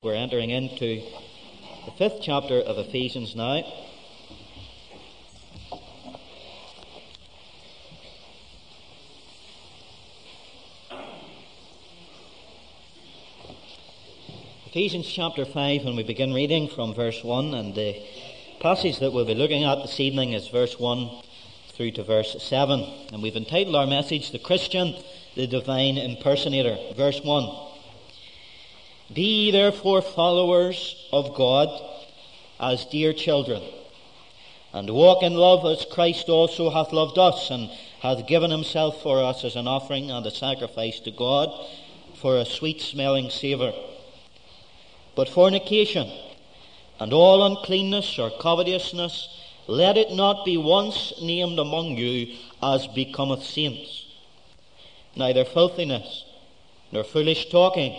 We're entering into the fifth chapter of Ephesians now. Ephesians chapter 5, and we begin reading from verse 1, and the passage that we'll be looking at this evening is verse 1 through to verse 7. And we've entitled our message, The Christian, the Divine Impersonator. Verse 1. Be therefore followers of God as dear children, and walk in love as Christ also hath loved us, and hath given himself for us as an offering and a sacrifice to God for a sweet smelling savour. But fornication and all uncleanness or covetousness, let it not be once named among you as becometh saints, neither filthiness, nor foolish talking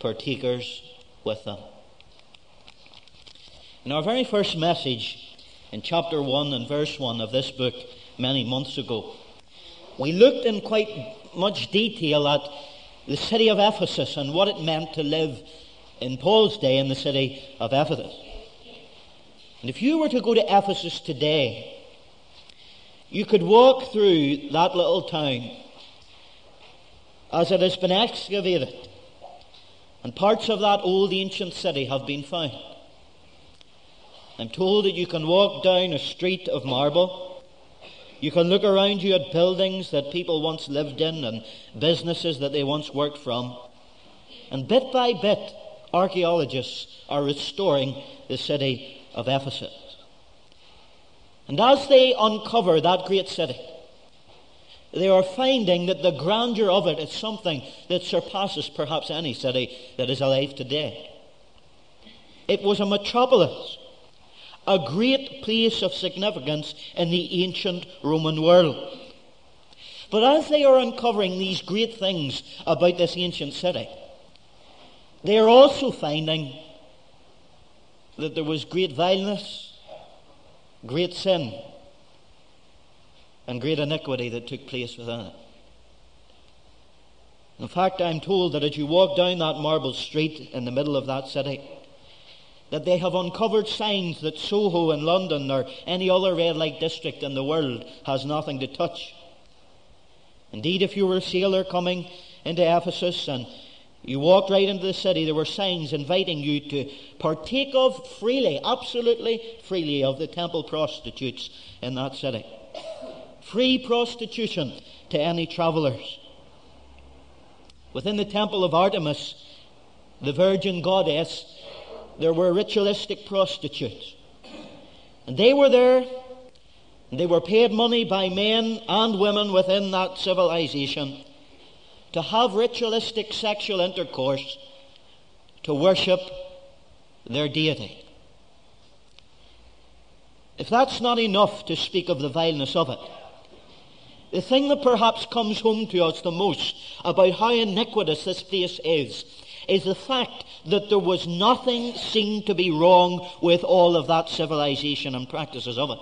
partakers with them. In our very first message, in chapter 1 and verse 1 of this book, many months ago, we looked in quite much detail at the city of Ephesus and what it meant to live in Paul's day in the city of Ephesus. And if you were to go to Ephesus today, you could walk through that little town as it has been excavated and parts of that old ancient city have been found. I'm told that you can walk down a street of marble. You can look around you at buildings that people once lived in and businesses that they once worked from. And bit by bit, archaeologists are restoring the city of Ephesus. And as they uncover that great city, they are finding that the grandeur of it is something that surpasses perhaps any city that is alive today. It was a metropolis, a great place of significance in the ancient Roman world. But as they are uncovering these great things about this ancient city, they are also finding that there was great vileness, great sin, and great iniquity that took place within it. In fact, I'm told that as you walk down that marble street in the middle of that city, that they have uncovered signs that Soho in London or any other red light district in the world has nothing to touch. Indeed, if you were a sailor coming into Ephesus and you walked right into the city, there were signs inviting you to partake of freely, absolutely freely, of the temple prostitutes in that city free prostitution to any travellers. Within the temple of Artemis, the virgin goddess, there were ritualistic prostitutes. And they were there, and they were paid money by men and women within that civilization to have ritualistic sexual intercourse to worship their deity. If that's not enough to speak of the vileness of it, the thing that perhaps comes home to us the most about how iniquitous this place is, is the fact that there was nothing seen to be wrong with all of that civilization and practices of it.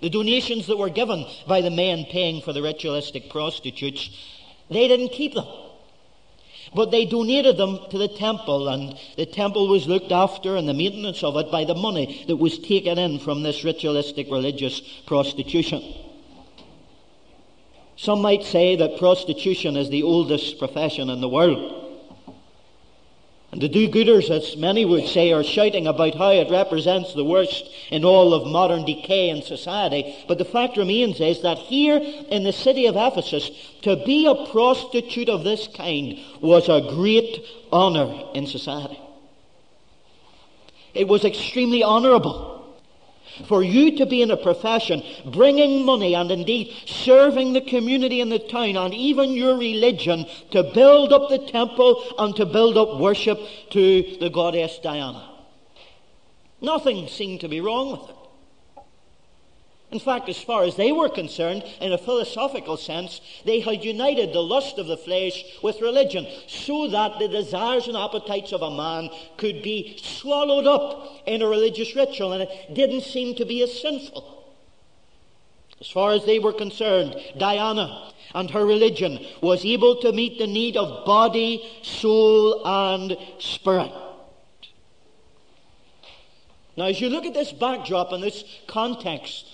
The donations that were given by the men paying for the ritualistic prostitutes, they didn't keep them. But they donated them to the temple, and the temple was looked after and the maintenance of it by the money that was taken in from this ritualistic religious prostitution. Some might say that prostitution is the oldest profession in the world. And the do gooders, as many would say, are shouting about how it represents the worst in all of modern decay in society. But the fact remains is that here in the city of Ephesus, to be a prostitute of this kind was a great honour in society. It was extremely honourable. For you to be in a profession, bringing money and indeed serving the community in the town and even your religion to build up the temple and to build up worship to the goddess Diana. Nothing seemed to be wrong with it. In fact, as far as they were concerned, in a philosophical sense, they had united the lust of the flesh with religion so that the desires and appetites of a man could be swallowed up in a religious ritual, and it didn't seem to be as sinful. As far as they were concerned, Diana and her religion was able to meet the need of body, soul, and spirit. Now, as you look at this backdrop and this context,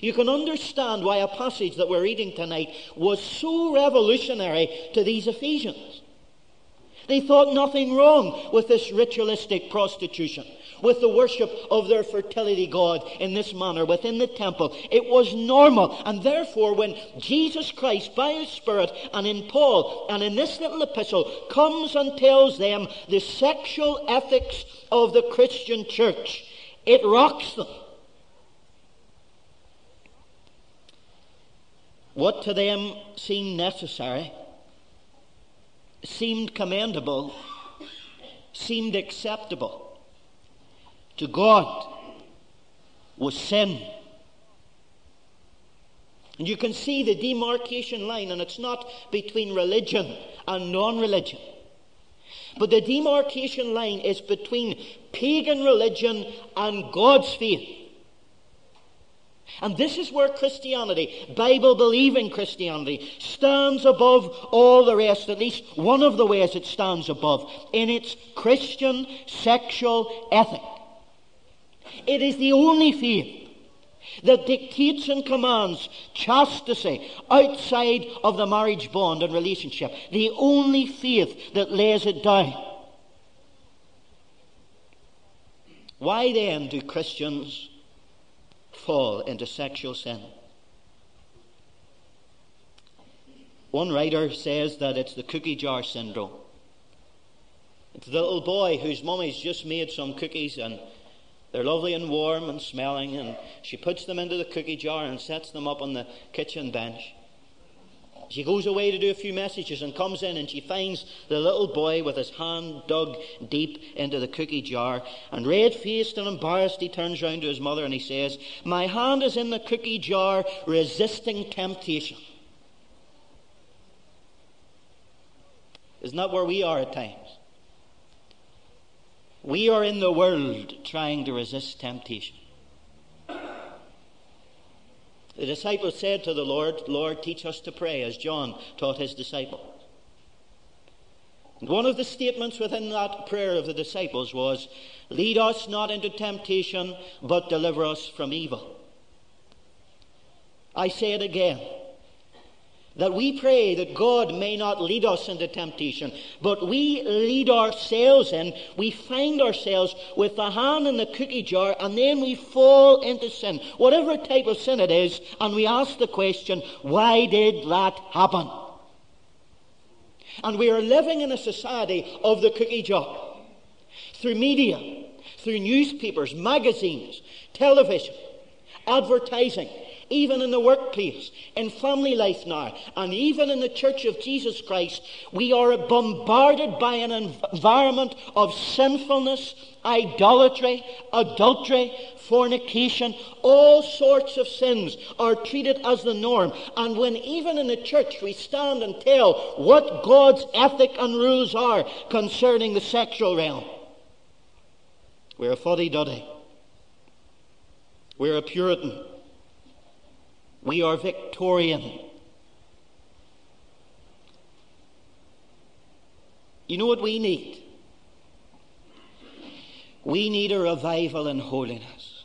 you can understand why a passage that we're reading tonight was so revolutionary to these Ephesians. They thought nothing wrong with this ritualistic prostitution, with the worship of their fertility god in this manner within the temple. It was normal. And therefore, when Jesus Christ, by his Spirit, and in Paul, and in this little epistle, comes and tells them the sexual ethics of the Christian church, it rocks them. What to them seemed necessary, seemed commendable, seemed acceptable, to God was sin. And you can see the demarcation line, and it's not between religion and non religion. But the demarcation line is between pagan religion and God's faith. And this is where Christianity, Bible believing Christianity, stands above all the rest, at least one of the ways it stands above, in its Christian sexual ethic. It is the only faith that dictates and commands chastity outside of the marriage bond and relationship. The only faith that lays it down. Why then do Christians fall into sexual sin. One writer says that it's the cookie jar syndrome. It's the little boy whose mummy's just made some cookies and they're lovely and warm and smelling, and she puts them into the cookie jar and sets them up on the kitchen bench. She goes away to do a few messages and comes in and she finds the little boy with his hand dug deep into the cookie jar. And red faced and embarrassed, he turns round to his mother and he says, My hand is in the cookie jar, resisting temptation. Isn't that where we are at times? We are in the world trying to resist temptation. The disciples said to the Lord, Lord, teach us to pray, as John taught his disciples. And one of the statements within that prayer of the disciples was, Lead us not into temptation, but deliver us from evil. I say it again that we pray that God may not lead us into temptation, but we lead ourselves in. We find ourselves with the hand in the cookie jar, and then we fall into sin, whatever type of sin it is, and we ask the question, why did that happen? And we are living in a society of the cookie jar. Through media, through newspapers, magazines, television, advertising, even in the workplace, in family life now, and even in the Church of Jesus Christ, we are bombarded by an environment of sinfulness, idolatry, adultery, fornication, all sorts of sins are treated as the norm. And when even in the church we stand and tell what God's ethic and rules are concerning the sexual realm, we're a fuddy duddy. We're a Puritan. We are Victorian. You know what we need? We need a revival in holiness.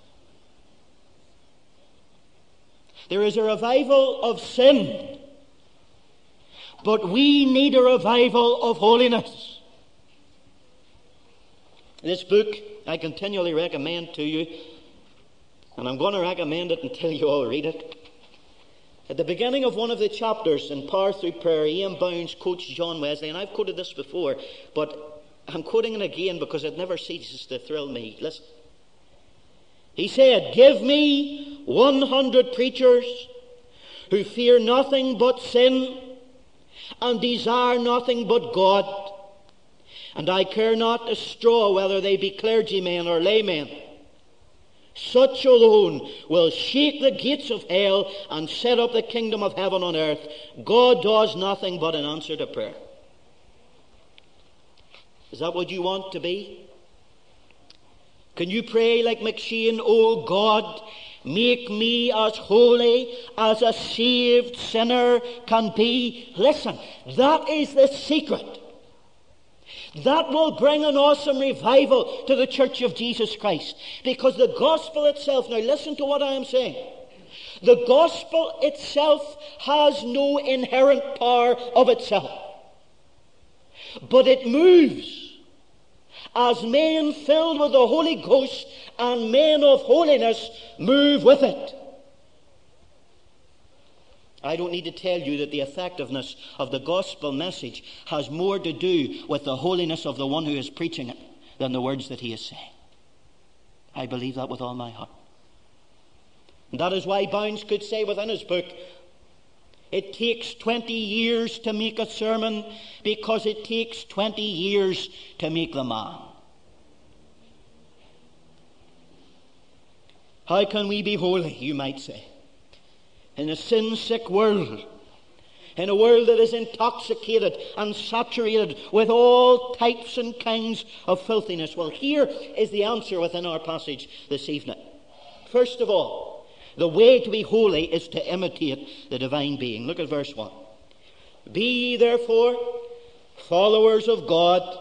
There is a revival of sin, but we need a revival of holiness. This book I continually recommend to you, and I'm going to recommend it until you all read it. At the beginning of one of the chapters in Power Through Prayer, E.M. Bounds quotes John Wesley, and I've quoted this before, but I'm quoting it again because it never ceases to thrill me. Listen. He said, Give me 100 preachers who fear nothing but sin and desire nothing but God. And I care not a straw whether they be clergymen or laymen. Such alone will shake the gates of hell and set up the kingdom of heaven on earth. God does nothing but an answer to prayer. Is that what you want to be? Can you pray like McCheyne, Oh God, make me as holy as a saved sinner can be? Listen, that is the secret that will bring an awesome revival to the church of Jesus Christ. Because the gospel itself, now listen to what I am saying. The gospel itself has no inherent power of itself. But it moves as men filled with the Holy Ghost and men of holiness move with it. I don't need to tell you that the effectiveness of the gospel message has more to do with the holiness of the one who is preaching it than the words that he is saying. I believe that with all my heart. And that is why Bounds could say within his book, it takes 20 years to make a sermon because it takes 20 years to make the man. How can we be holy, you might say? In a sin sick world, in a world that is intoxicated and saturated with all types and kinds of filthiness? Well, here is the answer within our passage this evening. First of all, the way to be holy is to imitate the divine being. Look at verse 1. Be ye therefore followers of God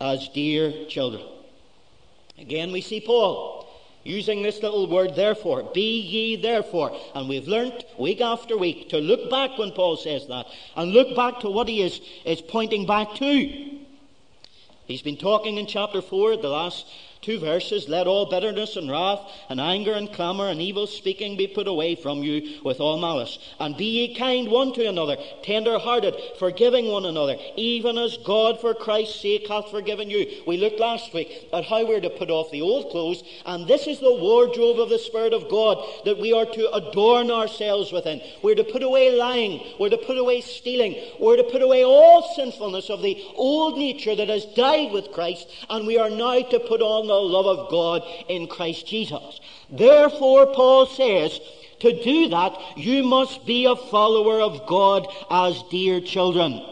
as dear children. Again, we see Paul using this little word therefore. Be ye therefore. And we've learnt week after week to look back when Paul says that and look back to what he is, is pointing back to. He's been talking in chapter 4, the last two verses let all bitterness and wrath and anger and clamour and evil speaking be put away from you with all malice. And be ye kind one to another tender hearted forgiving one another even as god for christ's sake hath forgiven you. We looked last week at how we're to put off the old clothes and this is the wardrobe of the spirit of god that we are to adorn ourselves within. We're to put away lying. We're to put away stealing. We're to put away all sinfulness of the old nature that has died with christ and we are now to put on the love of God in Christ Jesus. Therefore, Paul says, to do that, you must be a follower of God as dear children.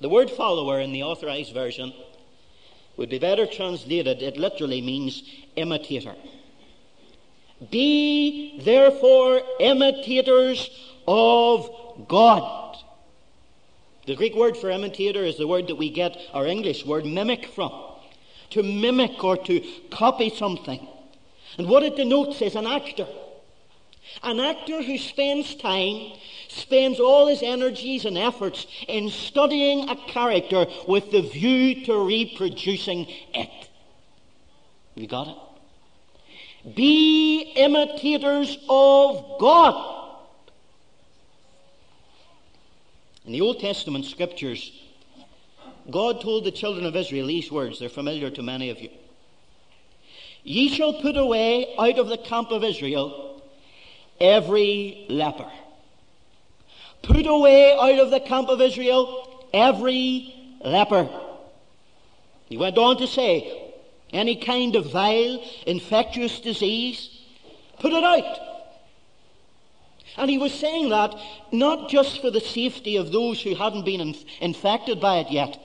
The word follower in the authorized version would be better translated, it literally means imitator. Be therefore imitators of God. The Greek word for imitator is the word that we get our English word mimic from. To mimic or to copy something. And what it denotes is an actor. An actor who spends time, spends all his energies and efforts in studying a character with the view to reproducing it. You got it? Be imitators of God. In the Old Testament scriptures, God told the children of Israel these words. They're familiar to many of you. Ye shall put away out of the camp of Israel every leper. Put away out of the camp of Israel every leper. He went on to say, any kind of vile, infectious disease, put it out. And he was saying that not just for the safety of those who hadn't been inf- infected by it yet,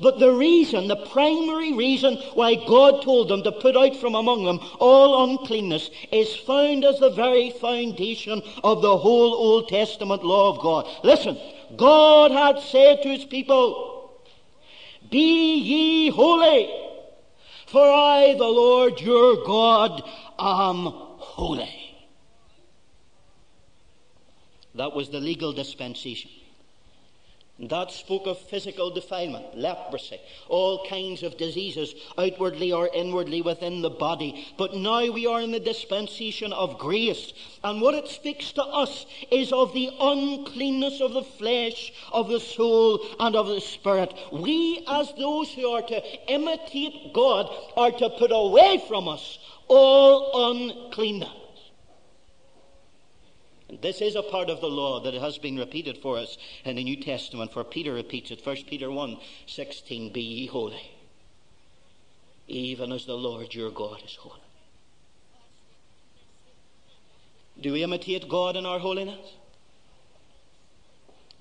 but the reason, the primary reason why God told them to put out from among them all uncleanness is found as the very foundation of the whole Old Testament law of God. Listen, God had said to his people, Be ye holy, for I, the Lord your God, am holy. That was the legal dispensation. That spoke of physical defilement, leprosy, all kinds of diseases, outwardly or inwardly within the body. But now we are in the dispensation of grace. And what it speaks to us is of the uncleanness of the flesh, of the soul, and of the spirit. We, as those who are to imitate God, are to put away from us all uncleanness. And this is a part of the law that has been repeated for us in the New Testament, for Peter repeats it. 1 Peter 1 16, Be ye holy, even as the Lord your God is holy. Do we imitate God in our holiness?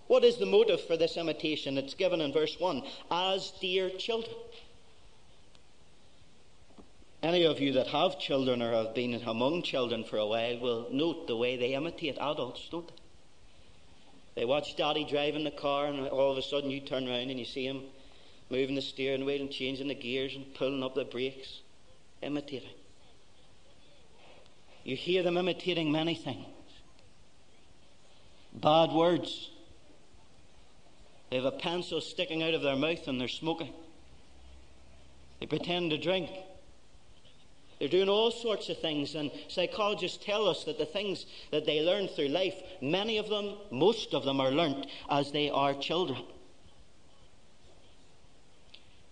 What is the motive for this imitation? It's given in verse 1 as dear children. Any of you that have children or have been among children for a while will note the way they imitate adults, don't they? They watch daddy driving the car, and all of a sudden you turn around and you see him moving the steering wheel and changing the gears and pulling up the brakes, imitating. You hear them imitating many things. Bad words. They have a pencil sticking out of their mouth and they're smoking. They pretend to drink. They're doing all sorts of things, and psychologists tell us that the things that they learn through life, many of them, most of them, are learnt as they are children.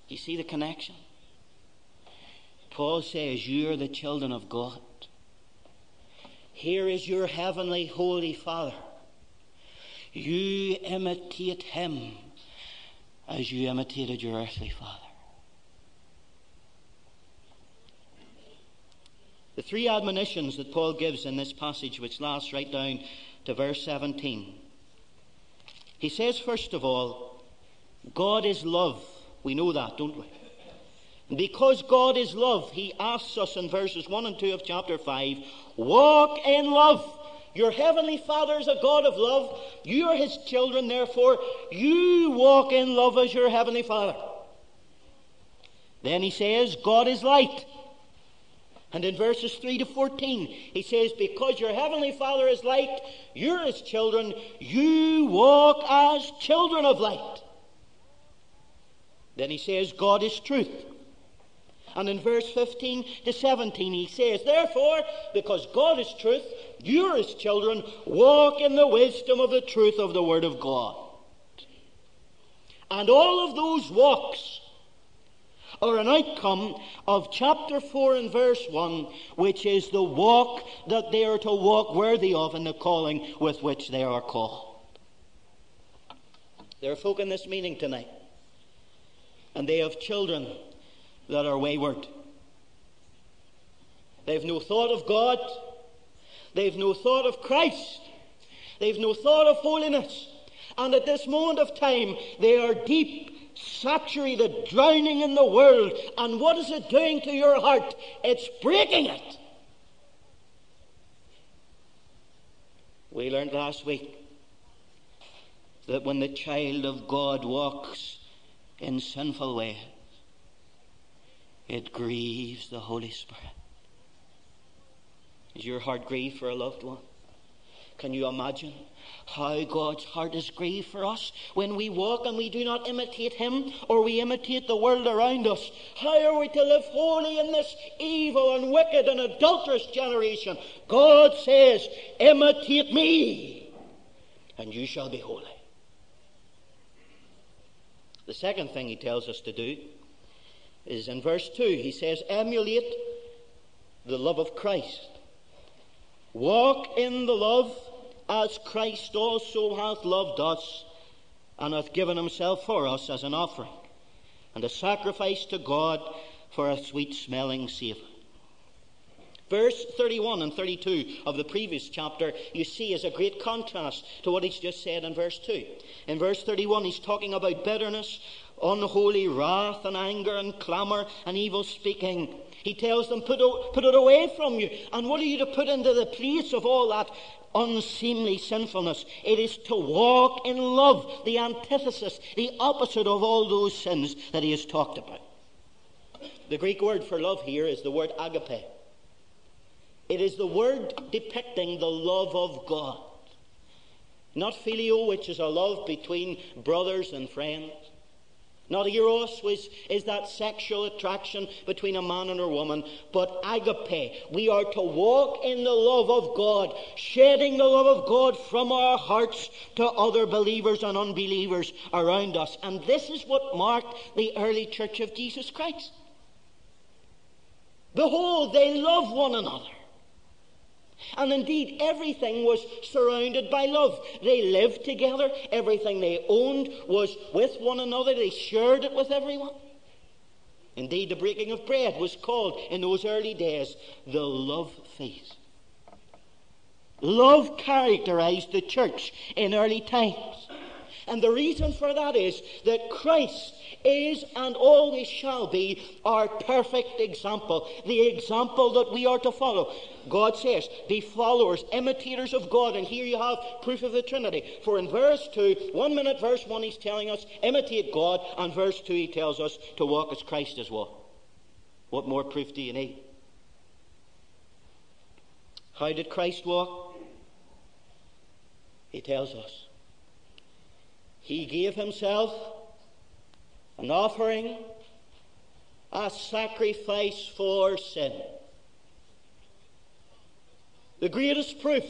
Do you see the connection? Paul says, You're the children of God. Here is your heavenly holy Father. You imitate him as you imitated your earthly father. The three admonitions that Paul gives in this passage, which lasts right down to verse 17. He says, first of all, God is love. We know that, don't we? And because God is love, he asks us in verses 1 and 2 of chapter 5 walk in love. Your heavenly Father is a God of love. You are his children, therefore, you walk in love as your heavenly Father. Then he says, God is light. And in verses 3 to 14, he says, Because your heavenly Father is light, you're his children, you walk as children of light. Then he says, God is truth. And in verse 15 to 17, he says, Therefore, because God is truth, you're his children, walk in the wisdom of the truth of the Word of God. And all of those walks are an outcome of chapter 4 and verse 1, which is the walk that they are to walk worthy of in the calling with which they are called. There are folk in this meeting tonight, and they have children that are wayward. They've no thought of God, they've no thought of Christ, they've no thought of holiness. And at this moment of time, they are deep saturated, drowning in the world. And what is it doing to your heart? It's breaking it. We learned last week that when the child of God walks in sinful ways, it grieves the Holy Spirit. Is your heart grieved for a loved one? Can you imagine how God's heart is grieved for us when we walk and we do not imitate Him or we imitate the world around us? How are we to live holy in this evil and wicked and adulterous generation? God says, Imitate me, and you shall be holy. The second thing He tells us to do is in verse 2. He says, Emulate the love of Christ. Walk in the love as Christ also hath loved us and hath given himself for us as an offering and a sacrifice to God for a sweet smelling savour. Verse 31 and 32 of the previous chapter, you see, is a great contrast to what he's just said in verse 2. In verse 31, he's talking about bitterness, unholy wrath, and anger, and clamour, and evil speaking. He tells them, put, put it away from you. And what are you to put into the place of all that unseemly sinfulness? It is to walk in love, the antithesis, the opposite of all those sins that he has talked about. The Greek word for love here is the word agape. It is the word depicting the love of God. Not phileo, which is a love between brothers and friends. Not eros, which is that sexual attraction between a man and a woman, but agape. We are to walk in the love of God, shedding the love of God from our hearts to other believers and unbelievers around us. And this is what marked the early church of Jesus Christ. Behold, they love one another. And indeed, everything was surrounded by love. They lived together. Everything they owned was with one another. They shared it with everyone. Indeed, the breaking of bread was called in those early days the love feast. Love characterized the church in early times. And the reason for that is that Christ is and always shall be our perfect example, the example that we are to follow. God says, Be followers, imitators of God. And here you have proof of the Trinity. For in verse 2, one minute, verse 1, he's telling us, imitate God. And verse 2, he tells us to walk as Christ has walked. What more proof do you need? How did Christ walk? He tells us. He gave himself an offering, a sacrifice for sin. The greatest proof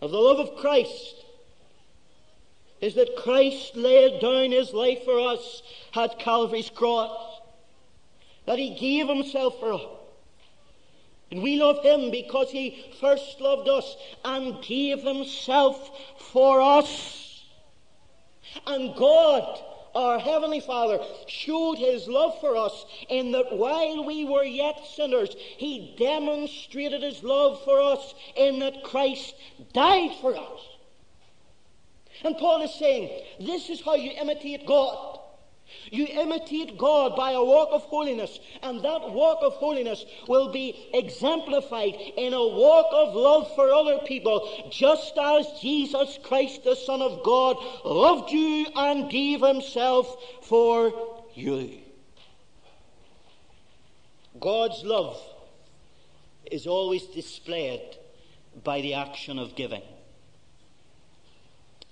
of the love of Christ is that Christ laid down his life for us at Calvary's cross, that he gave himself for us. And we love him because he first loved us and gave himself for us. And God our Heavenly Father showed His love for us in that while we were yet sinners, He demonstrated His love for us in that Christ died for us. And Paul is saying, this is how you imitate God. You imitate God by a walk of holiness, and that walk of holiness will be exemplified in a walk of love for other people, just as Jesus Christ, the Son of God, loved you and gave himself for you. God's love is always displayed by the action of giving.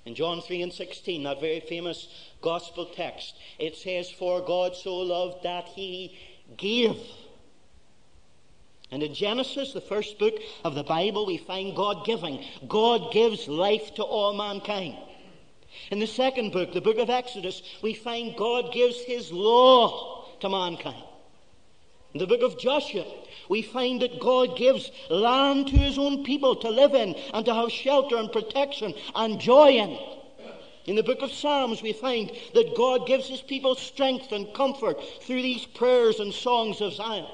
In John 3 and 16, that very famous gospel text, it says, For God so loved that he gave. And in Genesis, the first book of the Bible, we find God giving. God gives life to all mankind. In the second book, the book of Exodus, we find God gives his law to mankind. In the book of Joshua, we find that God gives land to his own people to live in and to have shelter and protection and joy in. In the book of Psalms, we find that God gives his people strength and comfort through these prayers and songs of Zion.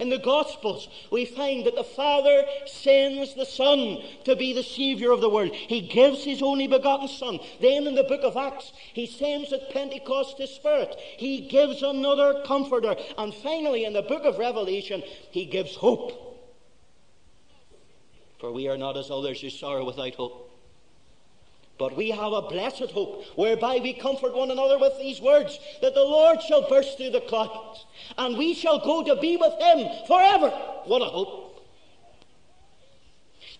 In the Gospels, we find that the Father sends the Son to be the Savior of the world. He gives His only begotten Son. Then in the book of Acts, He sends at Pentecost His Spirit. He gives another Comforter. And finally, in the book of Revelation, He gives hope. For we are not as others who sorrow without hope. But we have a blessed hope, whereby we comfort one another with these words that the Lord shall burst through the clouds, and we shall go to be with him forever. What a hope!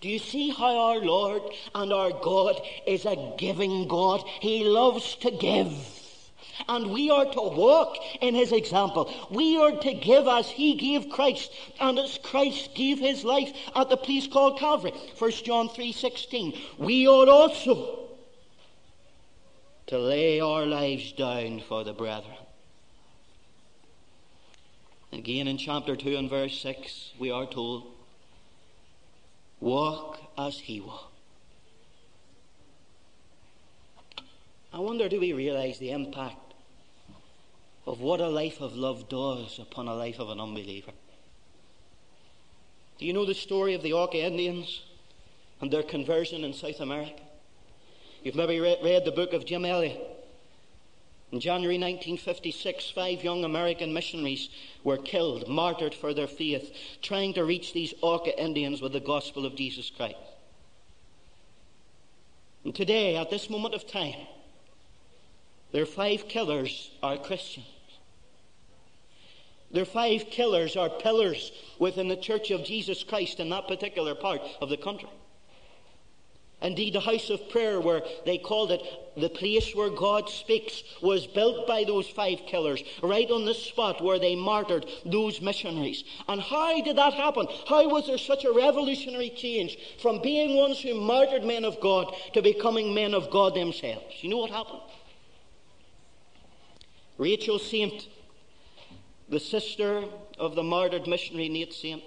Do you see how our Lord and our God is a giving God? He loves to give. And we are to walk in his example. We are to give as he gave Christ, and as Christ gave his life at the place called Calvary. 1 John 3:16. We ought also to lay our lives down for the brethren. Again in chapter 2 and verse 6, we are told, Walk as he walked. I wonder, do we realize the impact of what a life of love does upon a life of an unbeliever? Do you know the story of the Auca Indians and their conversion in South America? You've maybe read, read the book of Jim Elliot. In January 1956, five young American missionaries were killed, martyred for their faith, trying to reach these Auca Indians with the gospel of Jesus Christ. And today, at this moment of time, their five killers are Christians. Their five killers are pillars within the Church of Jesus Christ in that particular part of the country. Indeed, the house of prayer, where they called it the place where God speaks, was built by those five killers, right on the spot where they martyred those missionaries. And how did that happen? How was there such a revolutionary change from being ones who martyred men of God to becoming men of God themselves? You know what happened? Rachel Saint, the sister of the martyred missionary Nate Saint,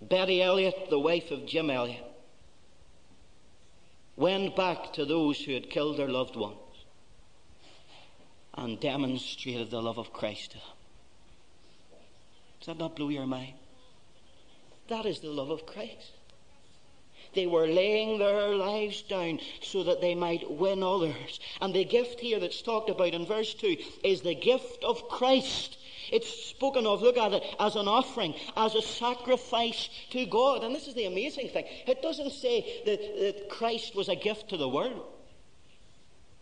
Betty Elliot, the wife of Jim Elliot, went back to those who had killed their loved ones and demonstrated the love of Christ to them. Does that not blow your mind? That is the love of Christ. They were laying their lives down so that they might win others. And the gift here that's talked about in verse 2 is the gift of Christ it's spoken of, look at it, as an offering, as a sacrifice to God. And this is the amazing thing. It doesn't say that, that Christ was a gift to the world.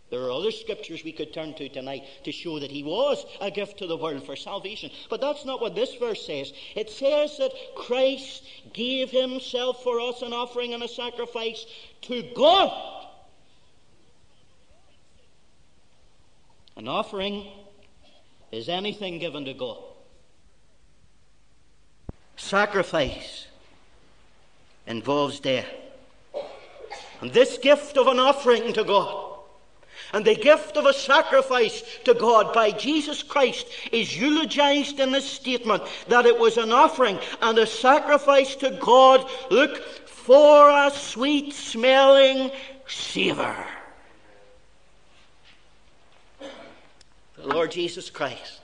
There are other scriptures we could turn to tonight to show that he was a gift to the world for salvation. But that's not what this verse says. It says that Christ gave himself for us an offering and a sacrifice to God. An offering is anything given to God. Sacrifice involves death. And this gift of an offering to God and the gift of a sacrifice to God by Jesus Christ is eulogized in this statement that it was an offering and a sacrifice to God, look, for a sweet smelling savour. The Lord Jesus Christ,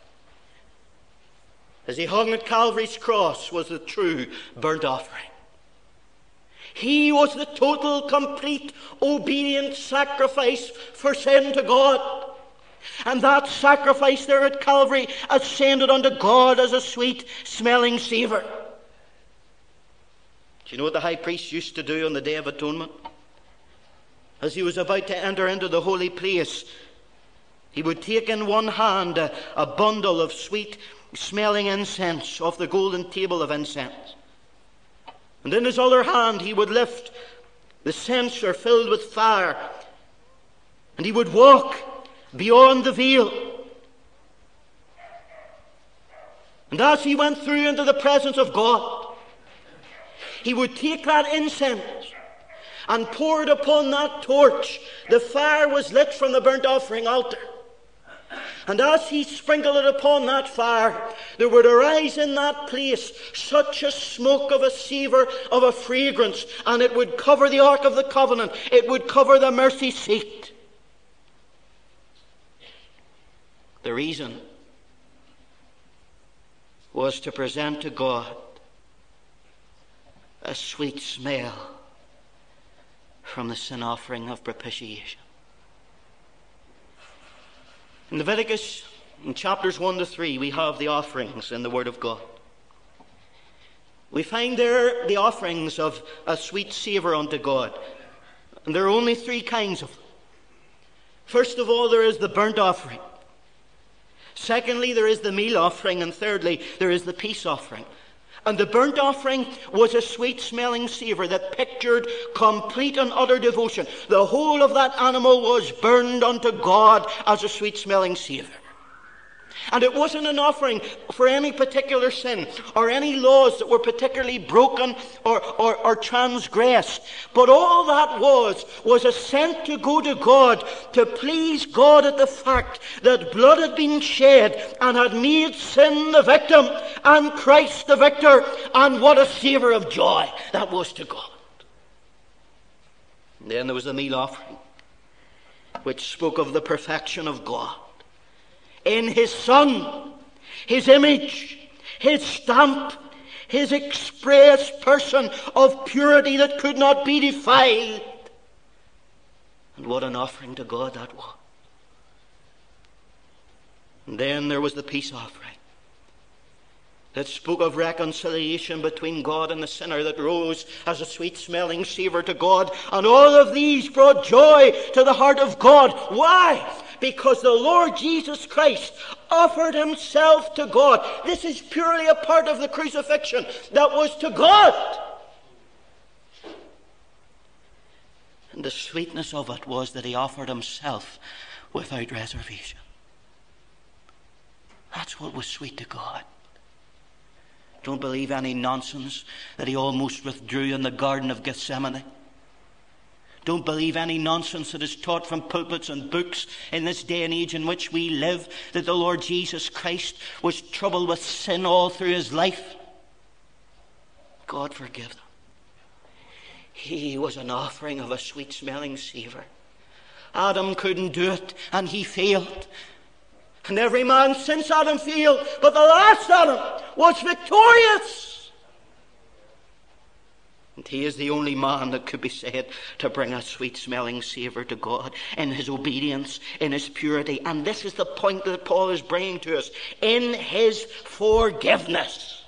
as he hung at Calvary's cross, was the true burnt offering. He was the total, complete, obedient sacrifice for sin to God. And that sacrifice there at Calvary ascended unto God as a sweet smelling savour. Do you know what the high priest used to do on the Day of Atonement? As he was about to enter into the holy place, he would take in one hand a, a bundle of sweet smelling incense off the golden table of incense. And in his other hand he would lift the censer filled with fire. And he would walk beyond the veil. And as he went through into the presence of God, he would take that incense and pour it upon that torch. The fire was lit from the burnt offering altar. And as he sprinkled it upon that fire, there would arise in that place such a smoke of a savour, of a fragrance, and it would cover the Ark of the Covenant. It would cover the mercy seat. The reason was to present to God a sweet smell from the sin offering of propitiation. In Leviticus, in chapters 1 to 3, we have the offerings in the Word of God. We find there the offerings of a sweet savour unto God. And there are only three kinds of them. First of all, there is the burnt offering. Secondly, there is the meal offering. And thirdly, there is the peace offering. And the burnt offering was a sweet smelling savour that pictured complete and utter devotion. The whole of that animal was burned unto God as a sweet smelling savour. And it wasn't an offering for any particular sin or any laws that were particularly broken or, or, or, transgressed. But all that was, was a sent to go to God to please God at the fact that blood had been shed and had made sin the victim and Christ the victor. And what a savour of joy that was to God. And then there was the meal offering, which spoke of the perfection of God in his Son, his image, his stamp, his express person of purity that could not be defiled. And what an offering to God that was. And then there was the peace offering that spoke of reconciliation between God and the sinner that rose as a sweet smelling savour to God. And all of these brought joy to the heart of God. Why? Because the Lord Jesus Christ offered himself to God. This is purely a part of the crucifixion that was to God. And the sweetness of it was that he offered himself without reservation. That's what was sweet to God. Don't believe any nonsense that he almost withdrew in the Garden of Gethsemane. Don't believe any nonsense that is taught from pulpits and books in this day and age in which we live that the Lord Jesus Christ was troubled with sin all through his life. God forgive them. He was an offering of a sweet smelling savour. Adam couldn't do it, and he failed. And every man since Adam failed, but the last Adam was victorious. And he is the only man that could be said to bring a sweet smelling savour to God in his obedience, in his purity. And this is the point that Paul is bringing to us in his forgiveness.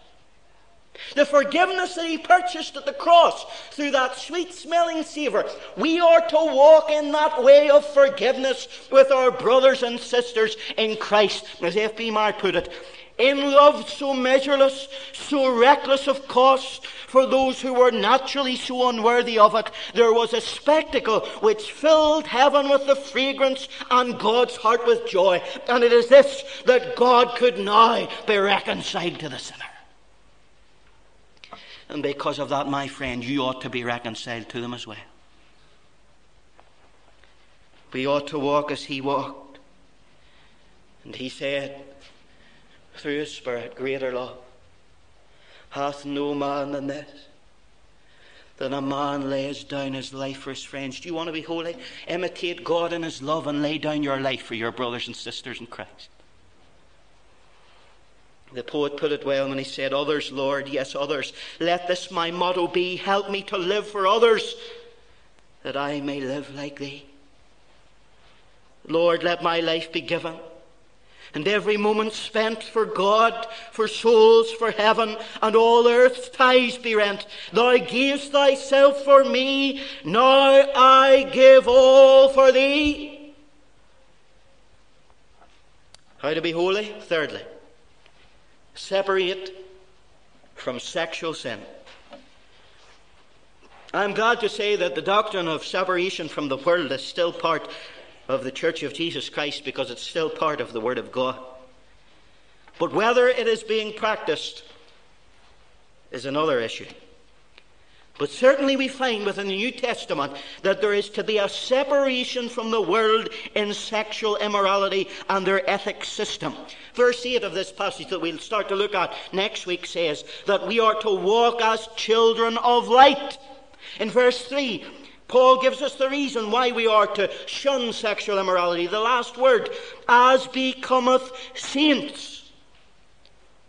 The forgiveness that he purchased at the cross through that sweet smelling savour. We are to walk in that way of forgiveness with our brothers and sisters in Christ. As F.B. Meyer put it, in love so measureless, so reckless of cost, for those who were naturally so unworthy of it, there was a spectacle which filled heaven with the fragrance and God's heart with joy. And it is this that God could now be reconciled to the sinner. And because of that, my friend, you ought to be reconciled to them as well. We ought to walk as he walked. And he said, through his Spirit, greater love hath no man than this, than a man lays down his life for his friends. Do you want to be holy? Imitate God in his love and lay down your life for your brothers and sisters in Christ. The poet put it well when he said, Others, Lord, yes, others. Let this my motto be help me to live for others, that I may live like thee. Lord, let my life be given, and every moment spent for God, for souls, for heaven, and all earth's ties be rent. Thou gavest thyself for me, now I give all for thee. How to be holy? Thirdly separate from sexual sin. I'm glad to say that the doctrine of separation from the world is still part of the Church of Jesus Christ because it's still part of the Word of God. But whether it is being practiced is another issue. But certainly we find within the New Testament that there is to be a separation from the world in sexual immorality and their ethic system. Verse 8 of this passage that we'll start to look at next week says that we are to walk as children of light. In verse 3, Paul gives us the reason why we are to shun sexual immorality. The last word, as becometh saints.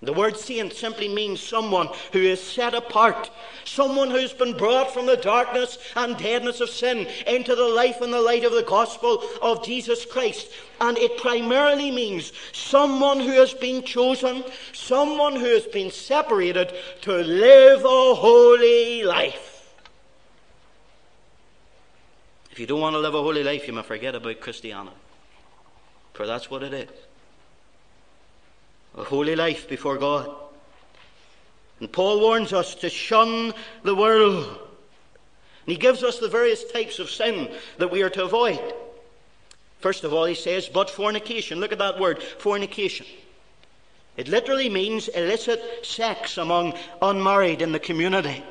The word saint simply means someone who is set apart, someone who's been brought from the darkness and deadness of sin into the life and the light of the gospel of Jesus Christ. And it primarily means someone who has been chosen, someone who has been separated to live a holy life. If you don't want to live a holy life, you must forget about Christianity. For that's what it is a holy life before God. And Paul warns us to shun the world. And he gives us the various types of sin that we are to avoid. First of all, he says, but fornication. Look at that word, fornication. It literally means illicit sex among unmarried in the community.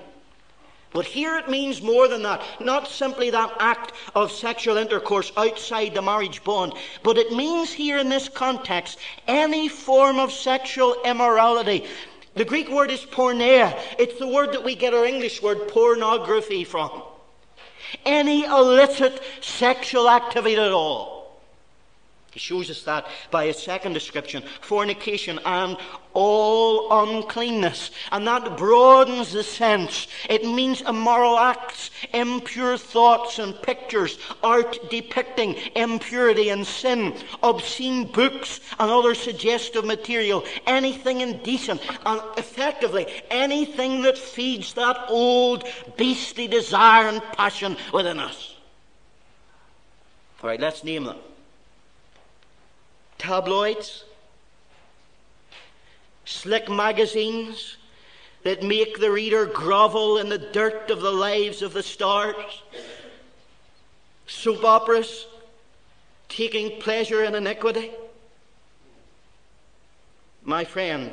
But here it means more than that. Not simply that act of sexual intercourse outside the marriage bond, but it means here in this context any form of sexual immorality. The Greek word is porneia. It's the word that we get our English word pornography from. Any illicit sexual activity at all. He shows us that by a second description. Fornication and all uncleanness. And that broadens the sense. It means immoral acts, impure thoughts and pictures, art depicting impurity and sin, obscene books and other suggestive material, anything indecent, and effectively anything that feeds that old beastly desire and passion within us. All right, let's name them tabloids, slick magazines that make the reader grovel in the dirt of the lives of the stars, soap operas, taking pleasure in iniquity. My friend,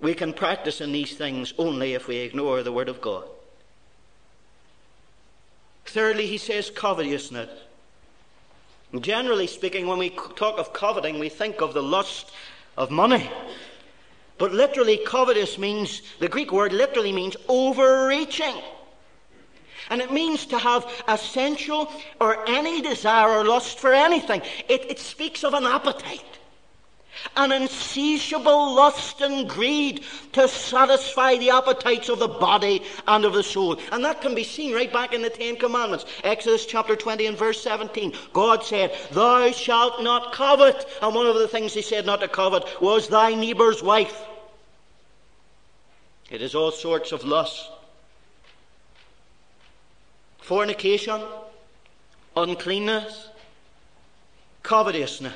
we can practice in these things only if we ignore the Word of God. Thirdly, he says covetousness. Generally speaking, when we talk of coveting, we think of the lust of money. But literally, covetous means, the Greek word literally means overreaching. And it means to have a sensual or any desire or lust for anything. It, it speaks of an appetite an insatiable lust and greed to satisfy the appetites of the body and of the soul. And that can be seen right back in the Ten Commandments. Exodus chapter 20 and verse 17. God said, Thou shalt not covet. And one of the things he said not to covet was thy neighbour's wife. It is all sorts of lust. Fornication, uncleanness, covetousness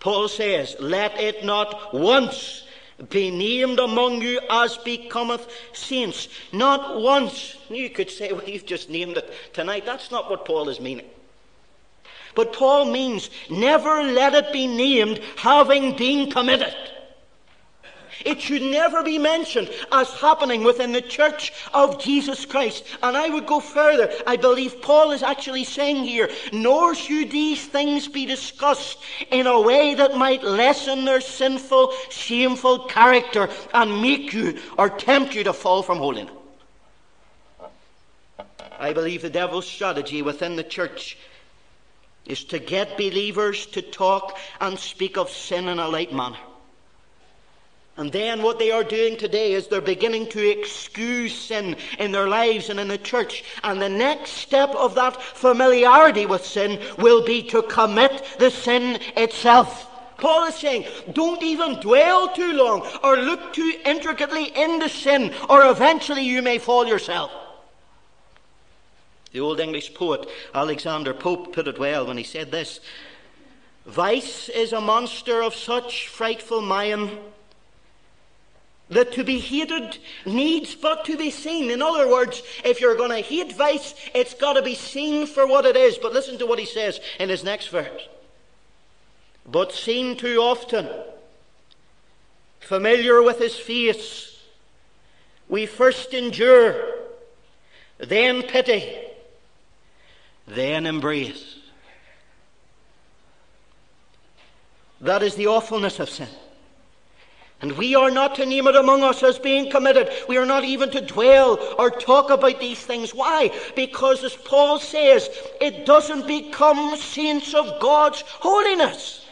Paul says, Let it not once be named among you as becometh saints. Not once. You could say, Well, you've just named it tonight. That's not what Paul is meaning. But Paul means, never let it be named having been committed. It should never be mentioned as happening within the church of Jesus Christ. And I would go further. I believe Paul is actually saying here, nor should these things be discussed in a way that might lessen their sinful, shameful character and make you or tempt you to fall from holiness. I believe the devil's strategy within the church is to get believers to talk and speak of sin in a light manner. And then what they are doing today is they're beginning to excuse sin in their lives and in the church. And the next step of that familiarity with sin will be to commit the sin itself. Paul is saying, don't even dwell too long or look too intricately into sin, or eventually you may fall yourself. The old English poet Alexander Pope put it well when he said this Vice is a monster of such frightful mien that to be hated needs but to be seen. In other words, if you're going to hate vice, it's got to be seen for what it is. But listen to what he says in his next verse. But seen too often, familiar with his face, we first endure, then pity, then embrace. That is the awfulness of sin. And we are not to name it among us as being committed. We are not even to dwell or talk about these things. Why? Because, as Paul says, it doesn't become saints of God's holiness.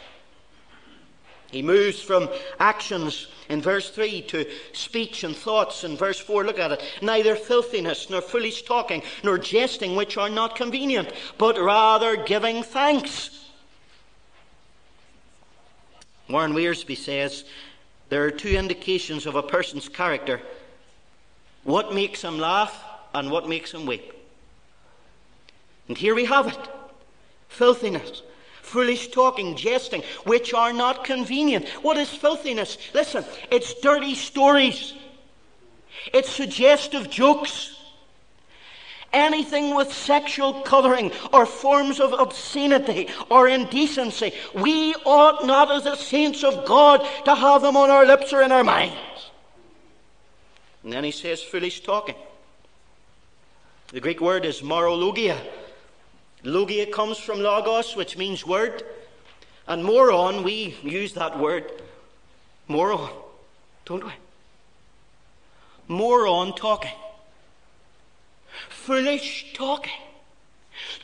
He moves from actions in verse 3 to speech and thoughts in verse 4. Look at it. Neither filthiness, nor foolish talking, nor jesting, which are not convenient, but rather giving thanks. Warren Wiersbe says, there are two indications of a person's character what makes him laugh and what makes him weep. And here we have it filthiness, foolish talking, jesting, which are not convenient. What is filthiness? Listen, it's dirty stories, it's suggestive jokes anything with sexual colouring or forms of obscenity or indecency, we ought not, as the saints of God, to have them on our lips or in our minds. And then he says foolish talking. The Greek word is morologia. Logia comes from logos, which means word. And moron, we use that word, moron, don't we? Moron talking foolish talking.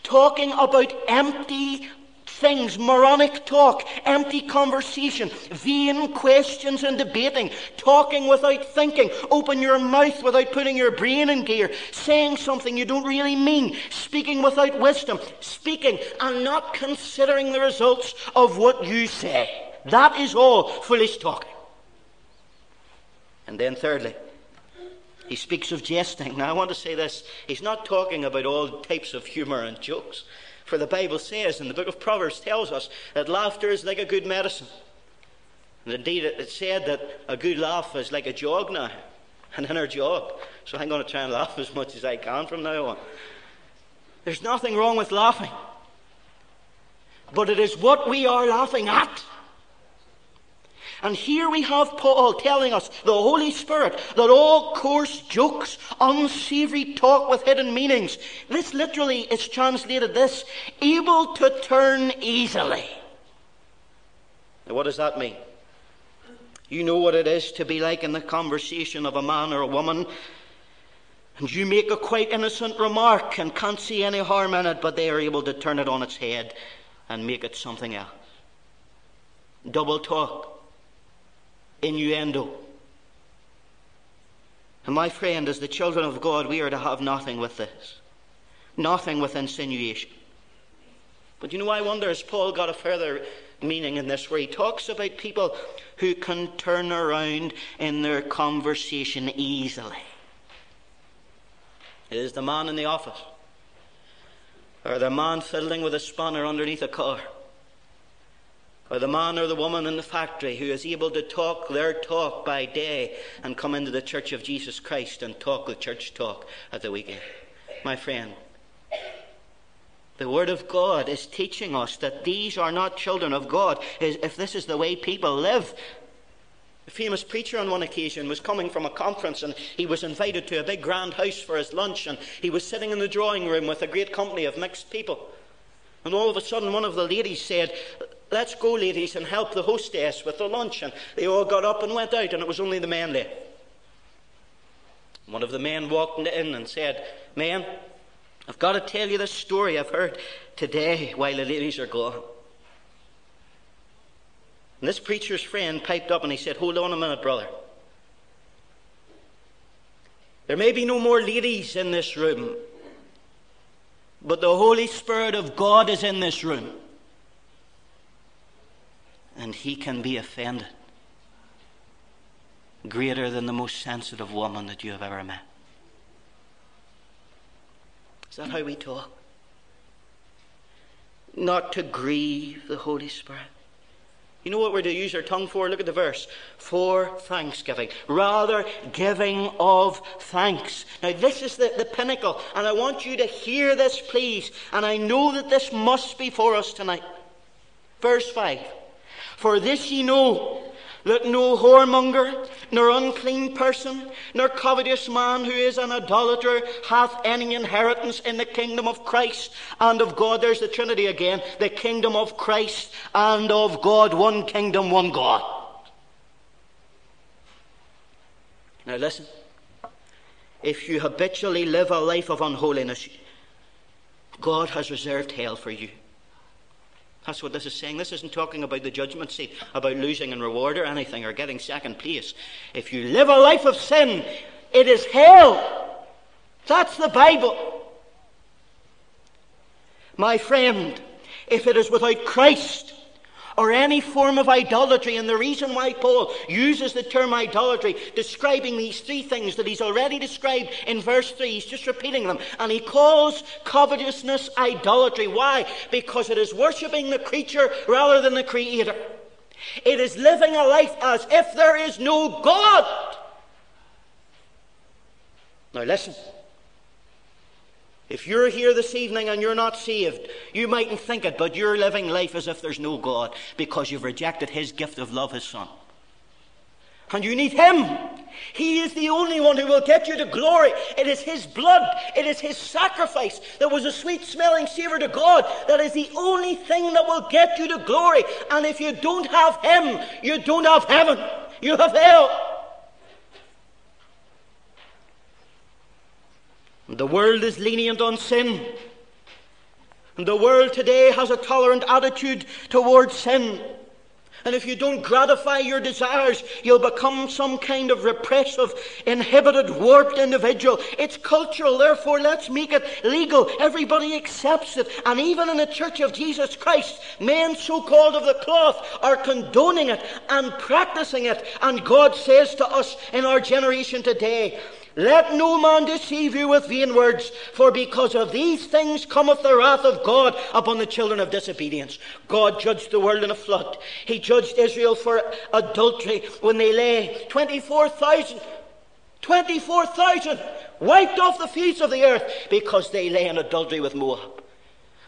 Talking about empty things, moronic talk, empty conversation, vain questions and debating, talking without thinking, open your mouth without putting your brain in gear, saying something you don't really mean, speaking without wisdom, speaking and not considering the results of what you say. That is all foolish talking. And then, thirdly, he speaks of jesting. Now, I want to say this. He's not talking about all types of humour and jokes. For the Bible says, and the book of Proverbs tells us, that laughter is like a good medicine. And indeed, it said that a good laugh is like a jog now, an inner jog. So I'm going to try and laugh as much as I can from now on. There's nothing wrong with laughing. But it is what we are laughing at. And here we have Paul telling us, the Holy Spirit, that all coarse jokes, unsavory talk with hidden meanings, this literally is translated this, able to turn easily. Now, what does that mean? You know what it is to be like in the conversation of a man or a woman, and you make a quite innocent remark and can't see any harm in it, but they are able to turn it on its head and make it something else. Double talk innuendo. And my friend, as the children of God, we are to have nothing with this. Nothing with insinuation. But you know, I wonder, has Paul got a further meaning in this where he talks about people who can turn around in their conversation easily? It is the man in the office, or the man fiddling with a spanner underneath a car or the man or the woman in the factory who is able to talk their talk by day and come into the church of Jesus Christ and talk the church talk at the weekend. My friend, the Word of God is teaching us that these are not children of God if this is the way people live. A famous preacher on one occasion was coming from a conference and he was invited to a big grand house for his lunch and he was sitting in the drawing room with a great company of mixed people. And all of a sudden, one of the ladies said, Let's go, ladies, and help the hostess with the lunch. And they all got up and went out, and it was only the men left. One of the men walked in and said, Men, I've got to tell you this story I've heard today while the ladies are gone. And this preacher's friend piped up and he said, Hold on a minute, brother. There may be no more ladies in this room, but the Holy Spirit of God is in this room and he can be offended greater than the most sensitive woman that you have ever met. Is that how we talk? Not to grieve the Holy Spirit. You know what we're to use our tongue for? Look at the verse. For thanksgiving. Rather, giving of thanks. Now, this is the, the pinnacle, and I want you to hear this, please. And I know that this must be for us tonight. Verse 5. For this ye know that no whoremonger, nor unclean person, nor covetous man who is an idolater hath any inheritance in the kingdom of Christ and of God. There's the Trinity again. The kingdom of Christ and of God. One kingdom, one God. Now listen. If you habitually live a life of unholiness, God has reserved hell for you. That's what this is saying. This isn't talking about the judgment seat, about losing in reward or anything, or getting second place. If you live a life of sin, it is hell. That's the Bible. My friend, if it is without Christ, or any form of idolatry. And the reason why Paul uses the term idolatry, describing these three things that he's already described in verse 3, he's just repeating them. And he calls covetousness idolatry. Why? Because it is worshipping the creature rather than the creator. It is living a life as if there is no God. Now listen. If you're here this evening and you're not saved, you mightn't think it, but you're living life as if there's no God because you've rejected His gift of love, His Son. And you need Him. He is the only one who will get you to glory. It is His blood, it is His sacrifice that was a sweet smelling savour to God. That is the only thing that will get you to glory. And if you don't have Him, you don't have heaven, you have hell. The world is lenient on sin. The world today has a tolerant attitude towards sin. And if you don't gratify your desires, you'll become some kind of repressive, inhibited, warped individual. It's cultural, therefore let's make it legal. Everybody accepts it. And even in the Church of Jesus Christ, men so called of the cloth are condoning it and practicing it. And God says to us in our generation today, let no man deceive you with vain words, for because of these things cometh the wrath of God upon the children of disobedience. God judged the world in a flood. He judged Israel for adultery when they lay 24,000 24,000 wiped off the face of the earth because they lay in adultery with Moab.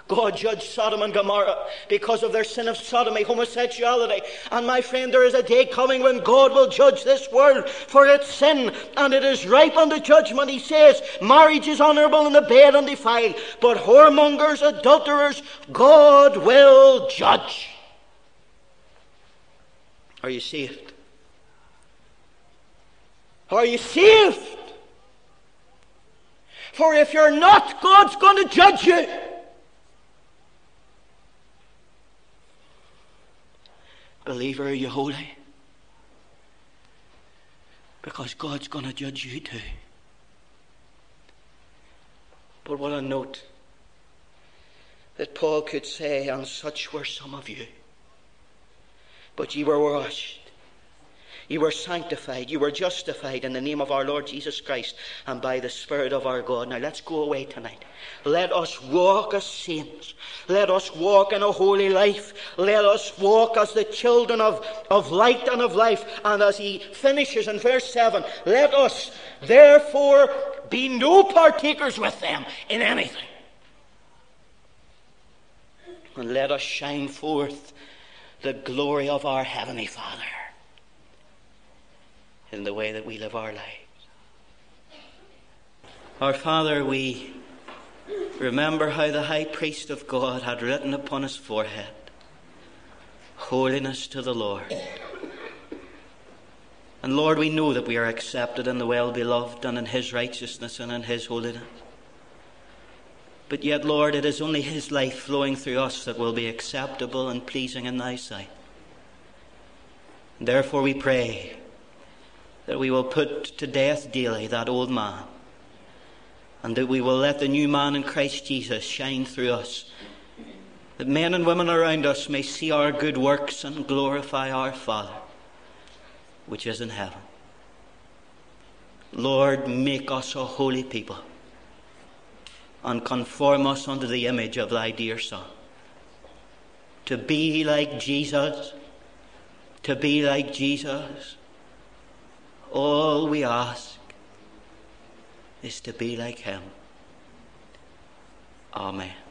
God judged Sodom and Gomorrah because of their sin of sodomy, homosexuality. And my friend, there is a day coming when God will judge this world for its sin, and it is ripe unto judgment. He says, marriage is honourable and the bed undefiled, but whoremongers, adulterers, God will judge. Are you saved? Are you saved? For if you're not, God's going to judge you. Believer, are you holy? Because God's going to judge you too. But what a note that Paul could say, and such were some of you. But ye were washed you were sanctified. You were justified in the name of our Lord Jesus Christ and by the Spirit of our God. Now let's go away tonight. Let us walk as saints. Let us walk in a holy life. Let us walk as the children of, of light and of life. And as he finishes in verse 7, let us therefore be no partakers with them in anything. And let us shine forth the glory of our Heavenly Father in the way that we live our lives. Our Father, we remember how the high priest of God had written upon his forehead, Holiness to the Lord. And Lord, we know that we are accepted in the well beloved and in his righteousness and in his holiness. But yet, Lord, it is only his life flowing through us that will be acceptable and pleasing in thy sight. Therefore, we pray that we will put to death daily that old man, and that we will let the new man in Christ Jesus shine through us, that men and women around us may see our good works and glorify our Father, which is in heaven. Lord, make us a holy people and conform us unto the image of thy dear Son. To be like Jesus, to be like Jesus all we ask is to be like him. Amen.